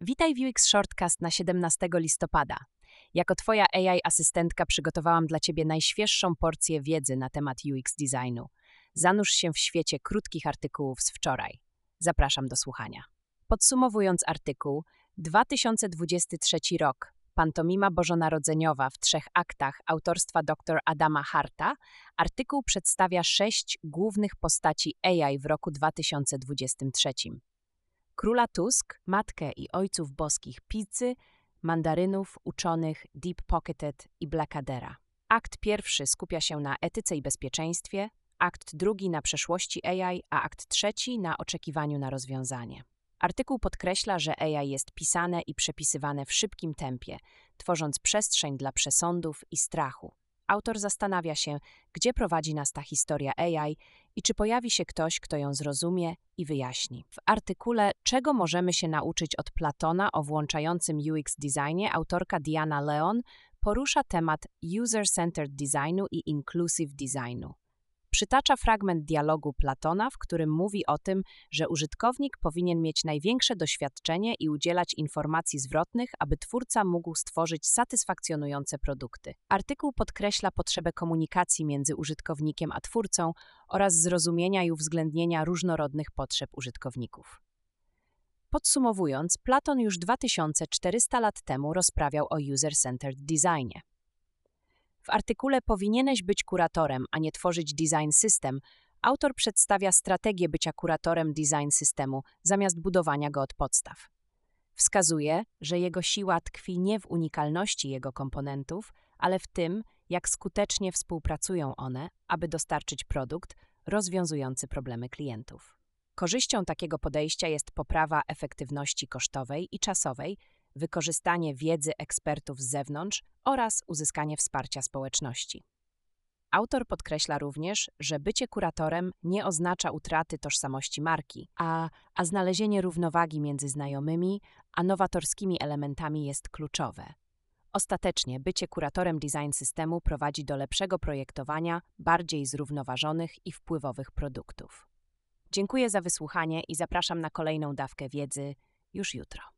Witaj w UX Shortcast na 17 listopada. Jako Twoja AI asystentka przygotowałam dla Ciebie najświeższą porcję wiedzy na temat UX designu. Zanurz się w świecie krótkich artykułów z wczoraj. Zapraszam do słuchania. Podsumowując artykuł, 2023 rok, pantomima bożonarodzeniowa w trzech aktach autorstwa dr Adama Harta, artykuł przedstawia sześć głównych postaci AI w roku 2023 króla Tusk, matkę i ojców boskich Pizzy, mandarynów, uczonych, Deep Pocketed i Blackadera. Akt pierwszy skupia się na etyce i bezpieczeństwie, akt drugi na przeszłości AI, a akt trzeci na oczekiwaniu na rozwiązanie. Artykuł podkreśla, że AI jest pisane i przepisywane w szybkim tempie, tworząc przestrzeń dla przesądów i strachu. Autor zastanawia się, gdzie prowadzi nas ta historia AI i czy pojawi się ktoś, kto ją zrozumie i wyjaśni. W artykule Czego możemy się nauczyć od Platona o włączającym UX designie autorka Diana Leon porusza temat user-centered designu i inclusive designu. Przytacza fragment dialogu Platona, w którym mówi o tym, że użytkownik powinien mieć największe doświadczenie i udzielać informacji zwrotnych, aby twórca mógł stworzyć satysfakcjonujące produkty. Artykuł podkreśla potrzebę komunikacji między użytkownikiem a twórcą oraz zrozumienia i uwzględnienia różnorodnych potrzeb użytkowników. Podsumowując, Platon już 2400 lat temu rozprawiał o user-centered designie. W artykule Powinieneś być kuratorem, a nie tworzyć design system, autor przedstawia strategię bycia kuratorem design systemu zamiast budowania go od podstaw. Wskazuje, że jego siła tkwi nie w unikalności jego komponentów, ale w tym, jak skutecznie współpracują one, aby dostarczyć produkt rozwiązujący problemy klientów. Korzyścią takiego podejścia jest poprawa efektywności kosztowej i czasowej, wykorzystanie wiedzy ekspertów z zewnątrz oraz uzyskanie wsparcia społeczności. Autor podkreśla również, że bycie kuratorem nie oznacza utraty tożsamości marki, a, a znalezienie równowagi między znajomymi a nowatorskimi elementami jest kluczowe. Ostatecznie bycie kuratorem design systemu prowadzi do lepszego projektowania bardziej zrównoważonych i wpływowych produktów. Dziękuję za wysłuchanie i zapraszam na kolejną dawkę wiedzy już jutro.